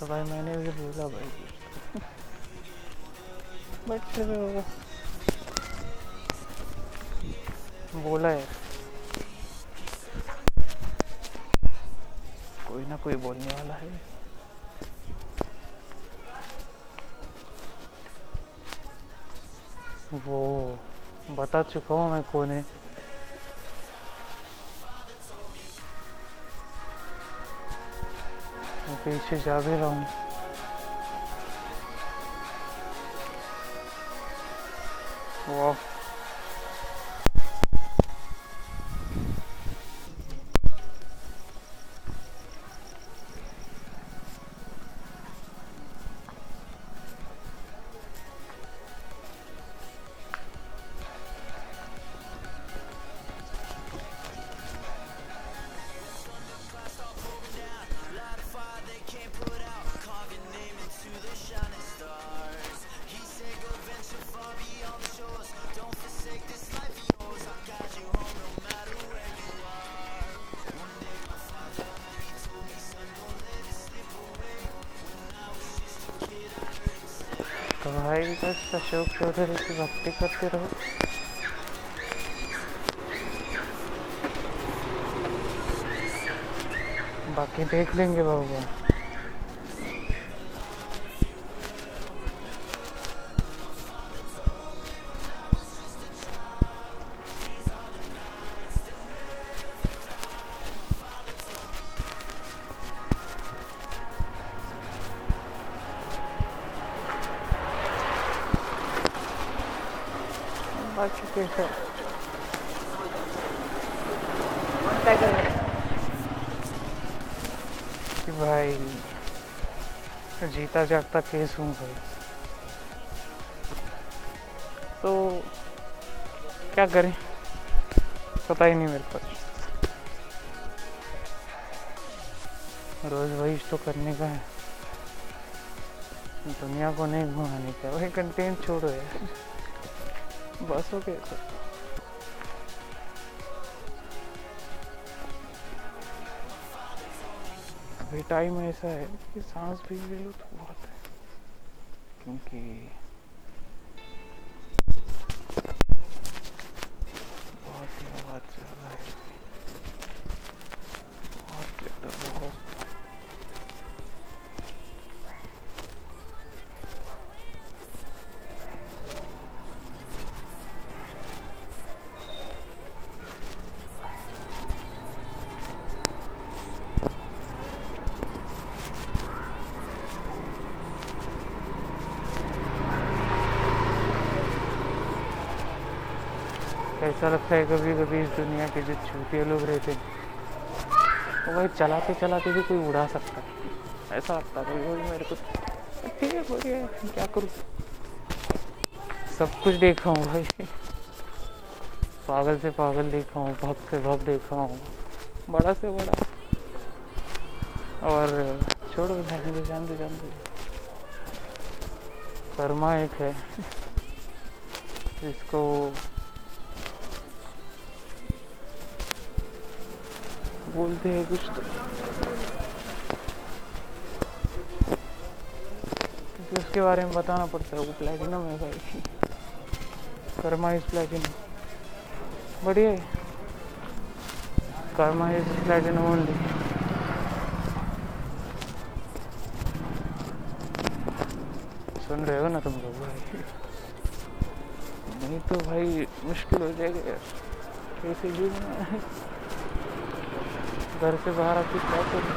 तो भाई मैंने भी बोला भाई। बट फिर बोला है। कोई ना कोई बोलने वाला है। वो बता चुका हूँ मैं कौन है। पीछे जा भी रहा हूँ। वाह। बस अशोक चौधरी की भक्ति करते रहो। बाकी देख लेंगे भगवान। बाकी कैसा कि भाई जीता जागता केस हूँ भाई तो क्या करें? पता ही नहीं मेरे पास रोज वही तो करने का है। दुनिया को नहीं घुमाने का वही कंटेंट छोड़ो यार। बस सर अभी टाइम ऐसा है कि सांस भी ले लो तो बहुत है। क्योंकि ऐसा लगता है कभी कभी इस दुनिया के जो छोटे लोग रहते हैं वो भाई चलाते चलाते भी कोई उड़ा सकता है। ऐसा लगता है कभी मेरे को ठीक है है, क्या करूँ? सब कुछ देखा हूँ भाई। पागल से पागल देखा हूँ भक्त से भक्त देखा हूँ बड़ा से बड़ा। और छोड़ो जान दो जान दो जान दो कर्मा एक है जिसको बोलते हैं कुछ तो। क्योंकि उसके बारे में बताना पड़ता है, वो प्लेटिनम है भाई। कर्मा इज़ प्लेटिनम बढ़िया है। कर्मा इज़ प्लेटिनम ओनली सुन रहे हो ना तुम लोग भाई? नहीं तो भाई मुश्किल हो जाएगा यार। कैसे है घर से बाहर आती क्या करूँ?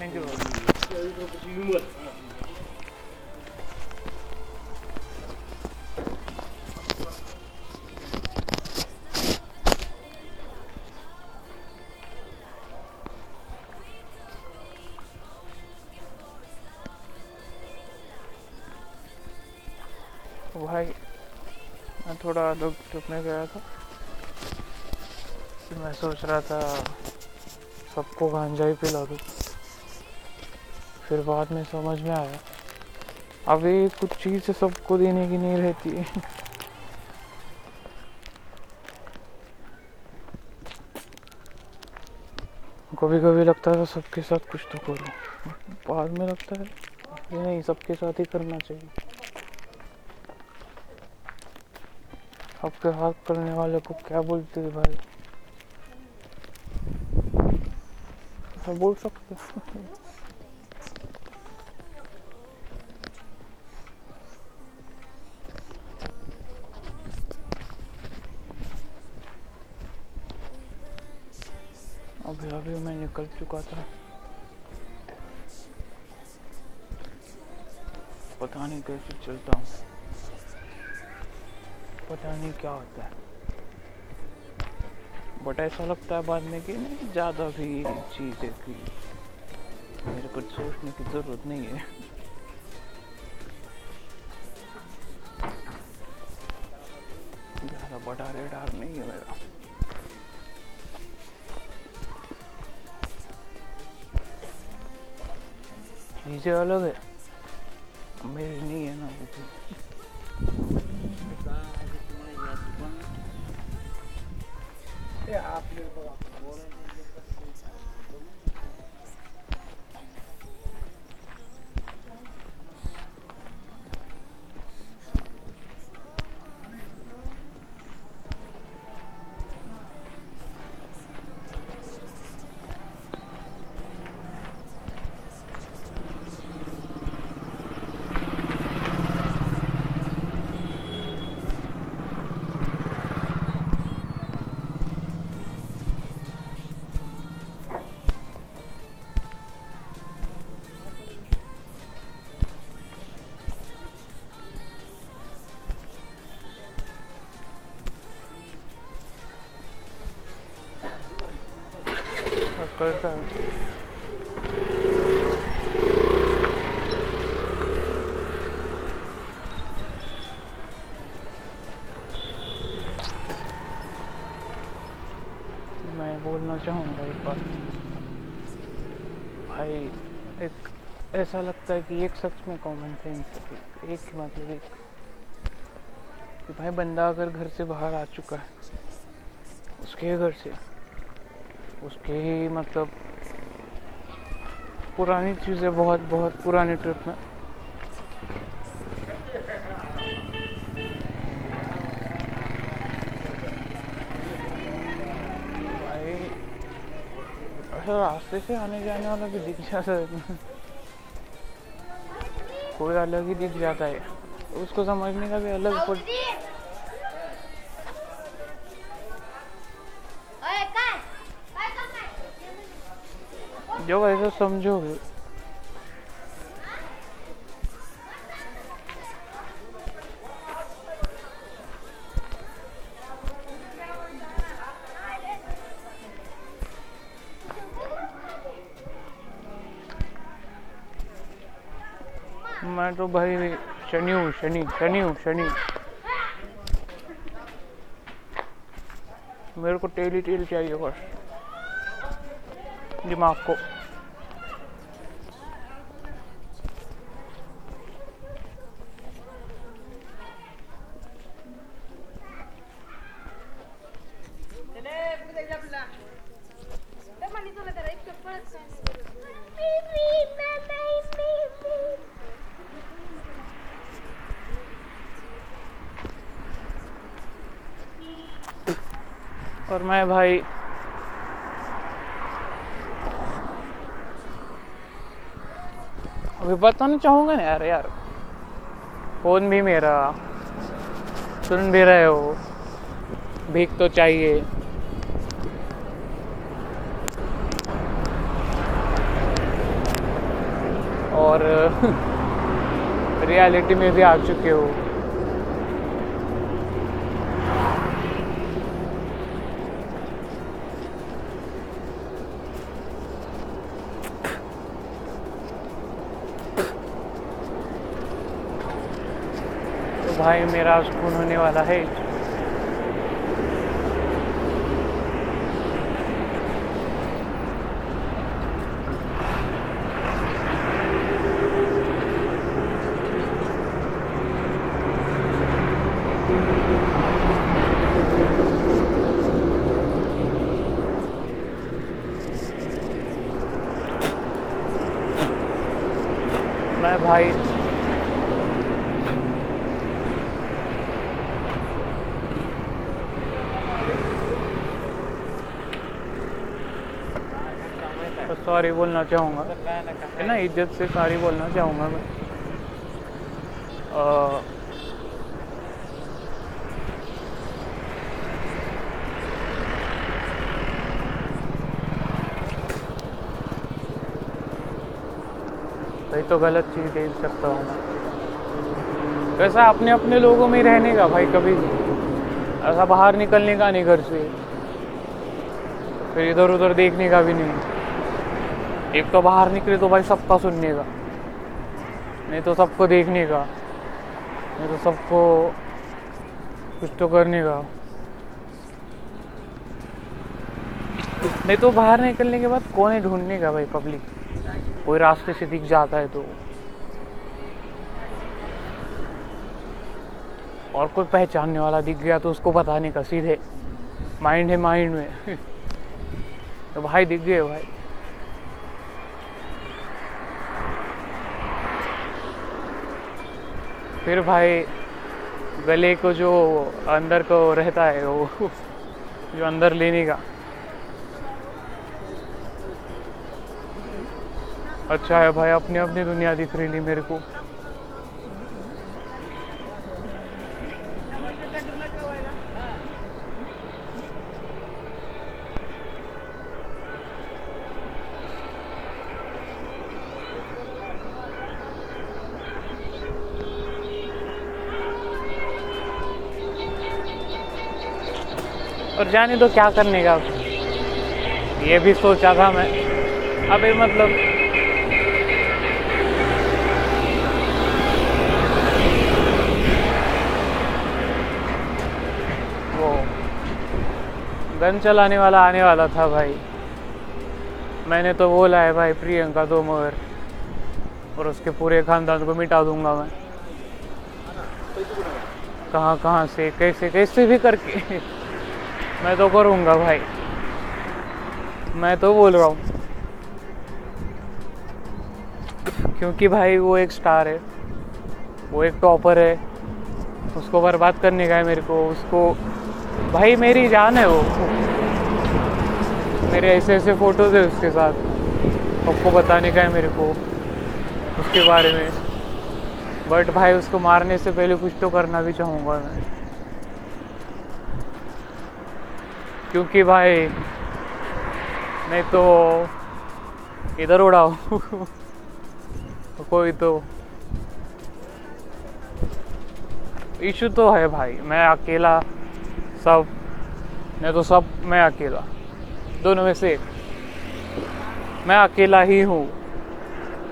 का चालतं थँक्यू भाई, मैं थोड़ा ट्रिप में गया था। मैं सोच रहा था, सबको गांजा ही पिला दूँ। फिर बाद में समझ में आया। अभी कुछ चीज़ सबको देने की नहीं रहती है। कभी कभी लगता था सबके साथ कुछ तो करो। बाद में लगता है ये नहीं, सबके साथ ही करना चाहिए। सबके साथ करने वाले को क्या बोलते हैं भाई? बोल सकते अभी अभी मैं निकल चुका था। पता नहीं कैसे चलता हूँ। पता नहीं क्या होता है। बट ऐसा लगता है बाद में कि नहीं, ज़्यादा भी चीज़ है कि मेरे को सोचने की ज़रूरत नहीं है। ज़्यादा बड़ा रेडार नहीं है मेरा। चीज़ें अलग है मेरी नहीं है ना करता मैं बोलना चाहूँगा एक बात। भाई, एक ऐसा लगता है कि एक सच में कॉमन सेंस है एक ही मतलब एक। कि भाई बंदा अगर घर से बाहर आ चुका है, उसके घर से उसके ही मतलब पुरानी चीज़ें, बहुत बहुत पुरानी ट्रिप में। रास्ते से आने जाने वाला भी दिख जाता है। कोई अलग ही दिख जाता है। उसको समझने का भी अलग जो ऐसा समझोगे। मैं तो भाई शनि हूँ, शनि शनि हूँ, शनि। मेरे को टेली टेल चाहिए बस, दिमाग को। मैं भाई। अभी बताना चाहूँगा ना यार यार। फ़ोन भी मेरा। सुन भी रहे हो। भीख तो चाहिए। और रियलिटी में भी आ चुके हो। भाई मेरा सुकून होने वाला है मैं भाई तो सॉरी बोलना चाहूँगा। है ना, इज़्ज़त से सॉरी बोलना चाहूँगा मैं। भाई तो गलत चीज़ देख सकता हूँ मैं। वैसा अपने अपने लोगों में रहने का भाई कभी ऐसा बाहर निकलने का नहीं घर से। फिर इधर उधर देखने का भी नहीं। एक तो बाहर निकले तो भाई सबका सुनने का, नहीं तो सबको देखने का, नहीं तो सबको कुछ तो करने का। नहीं तो बाहर निकलने के बाद कौन है ढूँढने का भाई पब्लिक कोई रास्ते से दिख जाता है तो। और कोई पहचानने वाला दिख गया तो उसको बताने का सीधे। माइंड है माइंड में। तो भाई दिख गए भाई। फिर भाई गले को जो अंदर को रहता है वो, जो अंदर लेने का। अच्छा है भाई अपनी अपनी दुनिया दिख रही मेरे को। और जाने दो क्या करने का। ये भी सोचा था मैं। अबे मतलब वो गन चलाने वाला आने वाला था भाई। मैंने तो बोला है भाई, प्रियंका दो मगर और उसके पूरे खानदान को मिटा दूँगा मैं। कहाँ कहाँ से, कैसे कैसे भी करके। मैं तो करूँगा भाई। मैं तो बोल रहा हूँ। क्योंकि भाई वो एक स्टार है। वो एक टॉपर है। उसको बर्बाद करने का है मेरे को। उसको भाई मेरी जान है वो। मेरे ऐसे ऐसे फ़ोटोज़ है उसके साथ। सबको बताने का है मेरे को उसके बारे में। बट भाई उसको मारने से पहले कुछ तो करना भी चाहूँगा मैं। क्योंकि भाई, नहीं तो इधर उड़ाओ। कोई तो इशू तो है भाई, मैं अकेला सब नहीं तो सब, मैं अकेला, दोनों में से मैं अकेला ही हूँ,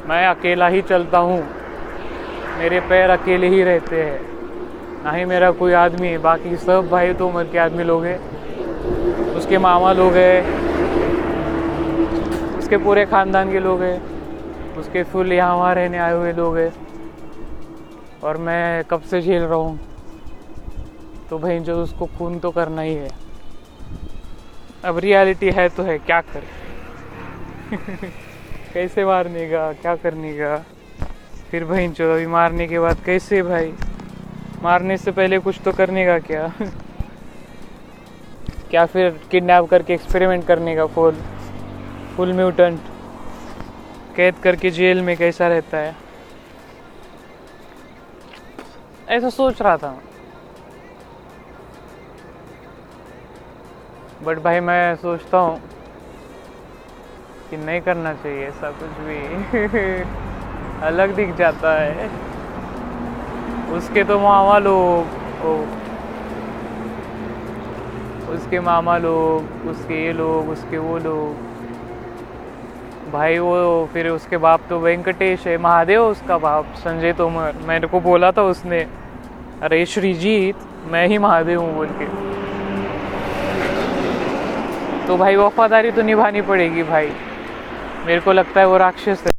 मैं अकेला ही चलता हूँ, मेरे पैर अकेले ही रहते हैं, ना ही मेरा कोई आदमी है बाकी सब भाई तो उम्र के आदमी लोग हैं। उसके मामा लोग हैं, उसके पूरे खानदान के लोग हैं, उसके फुल यहाँ वहाँ रहने आए हुए लोग हैं। और मैं कब से झेल रहा हूँ? तो भाई, जो उसको खून तो करना ही है। अब रियलिटी है तो है, क्या करे? कैसे मारने का क्या करने का फिर भाई, जो अभी मारने के बाद कैसे भाई? मारने से पहले कुछ तो करने का क्या? क्या फिर किडनैप करके एक्सपेरिमेंट करने का फुल फुल म्यूटेंट कैद करके जेल में कैसा रहता है? ऐसा सोच रहा था। बट भाई मैं सोचता हूँ कि नहीं करना चाहिए, ऐसा कुछ भी। अलग दिख जाता है। उसके तो मामा लोग उसके मामा लोग, उसके ये लोग, उसके वो लोग। भाई वो, फिर उसके बाप तो वेंकटेश है, महादेव उसका बाप, संजय तोमर मेरे को बोला था उसने, अरे श्रीजीत, मैं ही महादेव हूँ, बोल के। तो भाई वफादारी तो निभानी पड़ेगी भाई। मेरे को लगता है वो राक्षस है।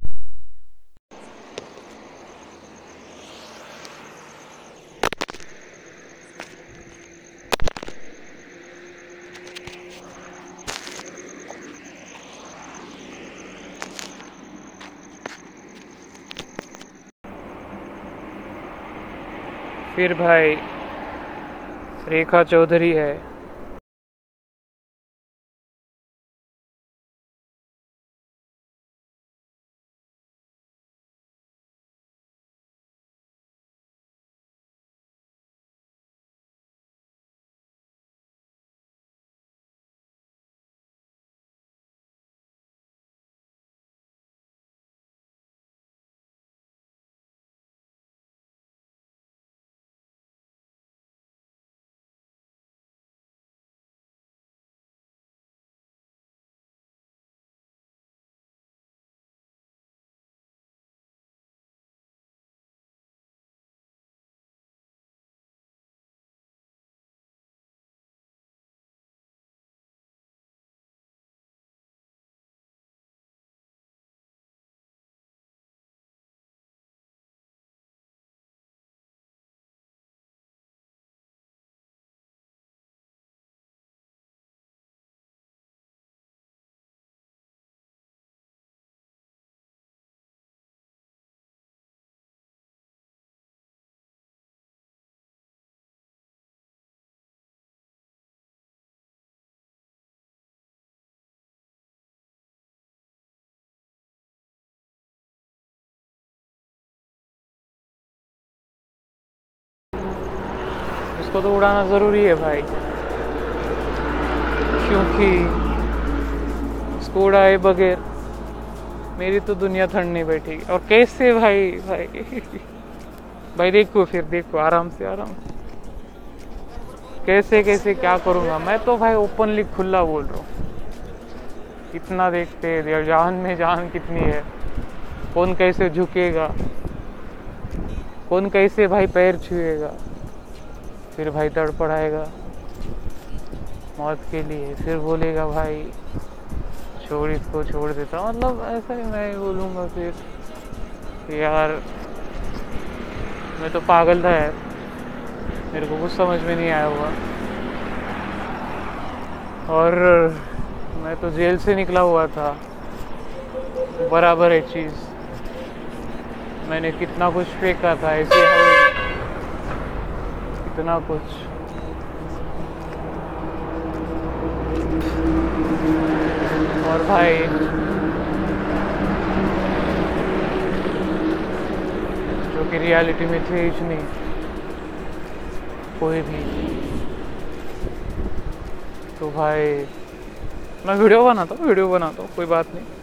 फिर भाई रेखा चौधरी है। उसको तो उड़ाना ज़रूरी है भाई। क्योंकि उसको उड़ाए बगैर मेरी तो दुनिया ठंड नहीं बैठेगी और कैसे भाई भाई? भाई देखो फिर, देखो, आराम से, आराम कैसे कैसे, क्या करूँगा? मैं तो भाई ओपनली खुला बोल रहा हूँ। कितना देखते हैं जान में जान कितनी है। कौन कैसे झुकेगा? कौन कैसे भाई पैर छुएगा? फिर भाई तड़पड़ाएगा मौत के लिए। फिर बोलेगा, भाई, छोड़ इसको, छोड़ देता मतलब ऐसा ही मैं बोलूँगा फिर यार, मैं तो पागल था यार। मेरे को कुछ समझ में नहीं आया हुआ। और मैं तो जेल से निकला हुआ था। बराबर है चीज़। मैंने कितना कुछ फेंका था ऐसे कितना कुछ। और भाई, जो कि रियलिटी में थे ही नहीं। कोई भी। तो भाई, मैं वीडियो बनाता हूँ वीडियो बनाता हूँ, कोई बात नहीं।